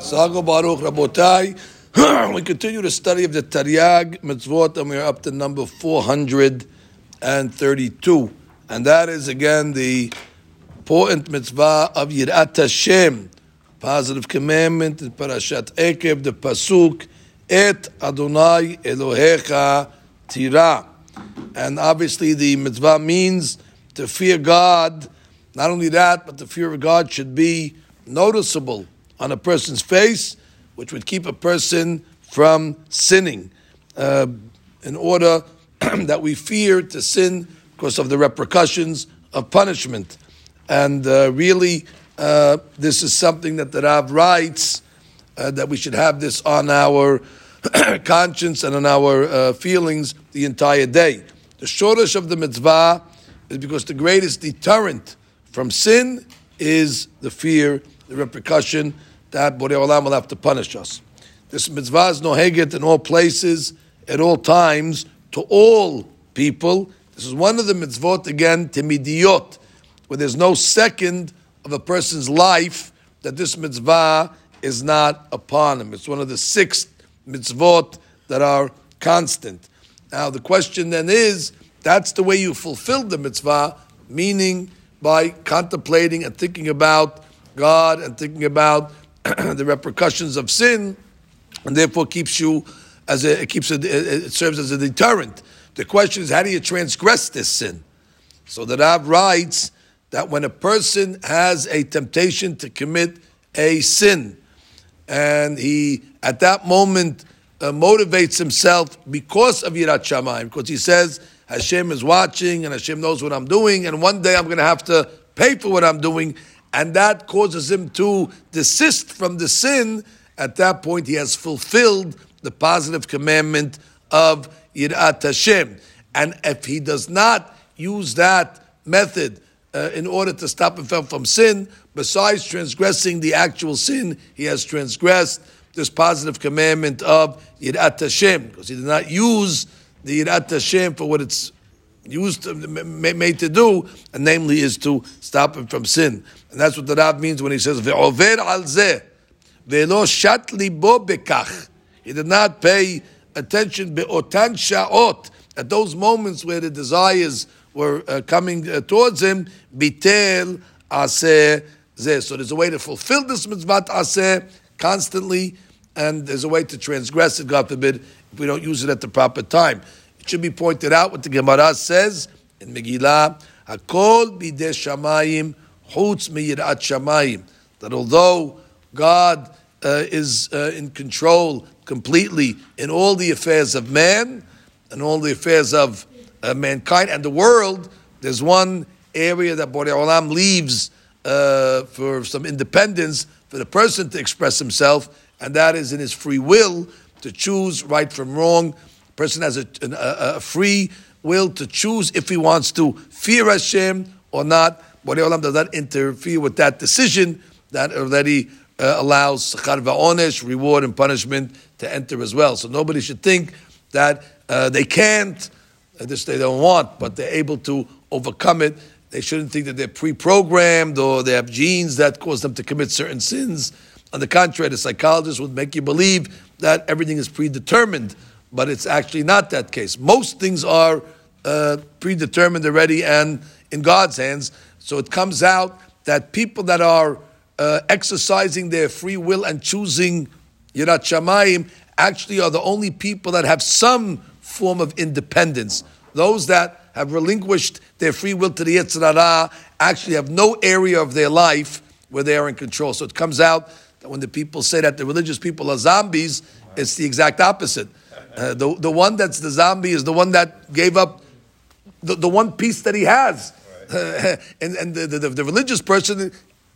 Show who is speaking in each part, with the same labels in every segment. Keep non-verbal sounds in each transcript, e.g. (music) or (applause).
Speaker 1: Sago Baruch Rabotai. (clears throat) we continue the study of the Taryag mitzvot, and we're up to number 432. And that is again the important mitzvah of Yirat Hashem, positive commandment in Parashat Ekev, the Pasuk, Et Adonai Elohecha Tira. And obviously the mitzvah means to fear God. Not only that, but the fear of God should be noticeable on a person's face, which would keep a person from sinning, uh, in order (clears throat) that we fear to sin because of the repercussions of punishment. And uh, really, uh, this is something that the Rav writes uh, that we should have this on our (clears throat) conscience and on our uh, feelings the entire day. The shortest of the mitzvah is because the greatest deterrent from sin is the fear, the repercussion that Borei Olam will have to punish us. This mitzvah is noheget in all places, at all times, to all people. This is one of the mitzvot, again, timidiyot, where there's no second of a person's life that this mitzvah is not upon him. It's one of the six mitzvot that are constant. Now, the question then is that's the way you fulfill the mitzvah, meaning by contemplating and thinking about God and thinking about (clears throat) the repercussions of sin, and therefore keeps you as a, it keeps a, it serves as a deterrent. The question is, how do you transgress this sin? So the Rav writes that when a person has a temptation to commit a sin, and he at that moment uh, motivates himself because of Yirat Shamayim, because he says Hashem is watching and Hashem knows what I'm doing, and one day I'm going to have to pay for what I'm doing, and that causes him to desist from the sin, at that point he has fulfilled the positive commandment of Yirat Hashem. And if he does not use that method uh, in order to stop himself from sin, besides transgressing the actual sin, he has transgressed this positive commandment of Yirat Hashem, because he did not use the Yirat Hashem for what it's used to, made to do, and namely is to stop him from sin. And that's what the Rav means when he says, Ve'over al zeh, ve'lo shat libo bekach. He did not pay attention be'otan sha'ot, at those moments where the desires were uh, coming uh, towards him, bitel aseh zeh. So there's a way to fulfill this mitzvah aseh constantly, and there's a way to transgress it, God forbid, if we don't use it at the proper time. Should be pointed out what the Gemara says in Megillah, Hakol bidei shamayim chutz miyirat shamayim. That although God uh, is uh, in control completely in all the affairs of man and all the affairs of uh, mankind and the world, there's one area that Borei Olam leaves uh, for some independence for the person to express himself, and that is in his free will to choose right from wrong. Person has a, a, a free will to choose if he wants to fear Hashem or not. Borei Olam does not interfere with that decision that already uh, allows sachar va'onesh, reward and punishment, to enter as well. So nobody should think that uh, they can't, uh, this they don't want, but they're able to overcome it. They shouldn't think that they're pre-programmed or they have genes that cause them to commit certain sins. On the contrary, the psychologist would make you believe that everything is predetermined, but it's actually not that case. Most things are uh, predetermined already and in God's hands. So it comes out that people that are uh, exercising their free will and choosing Yirat Shamayim actually are the only people that have some form of independence. Those that have relinquished their free will to the Yetzer Hara actually have no area of their life where they are in control. So it comes out that when the people say that the religious people are zombies, it's the exact opposite. Uh, the, the one that's the zombie is the one that gave up the, the one piece that he has. (laughs) And and the, the, the, religious person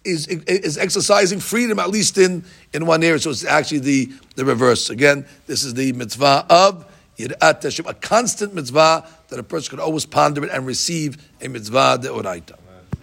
Speaker 1: is, is exercising freedom, at least in, in one area. So it's actually the, the reverse. Again, this is the mitzvah of Yirat Hashem, a constant mitzvah that a person could always ponder it and receive a mitzvah de oraita.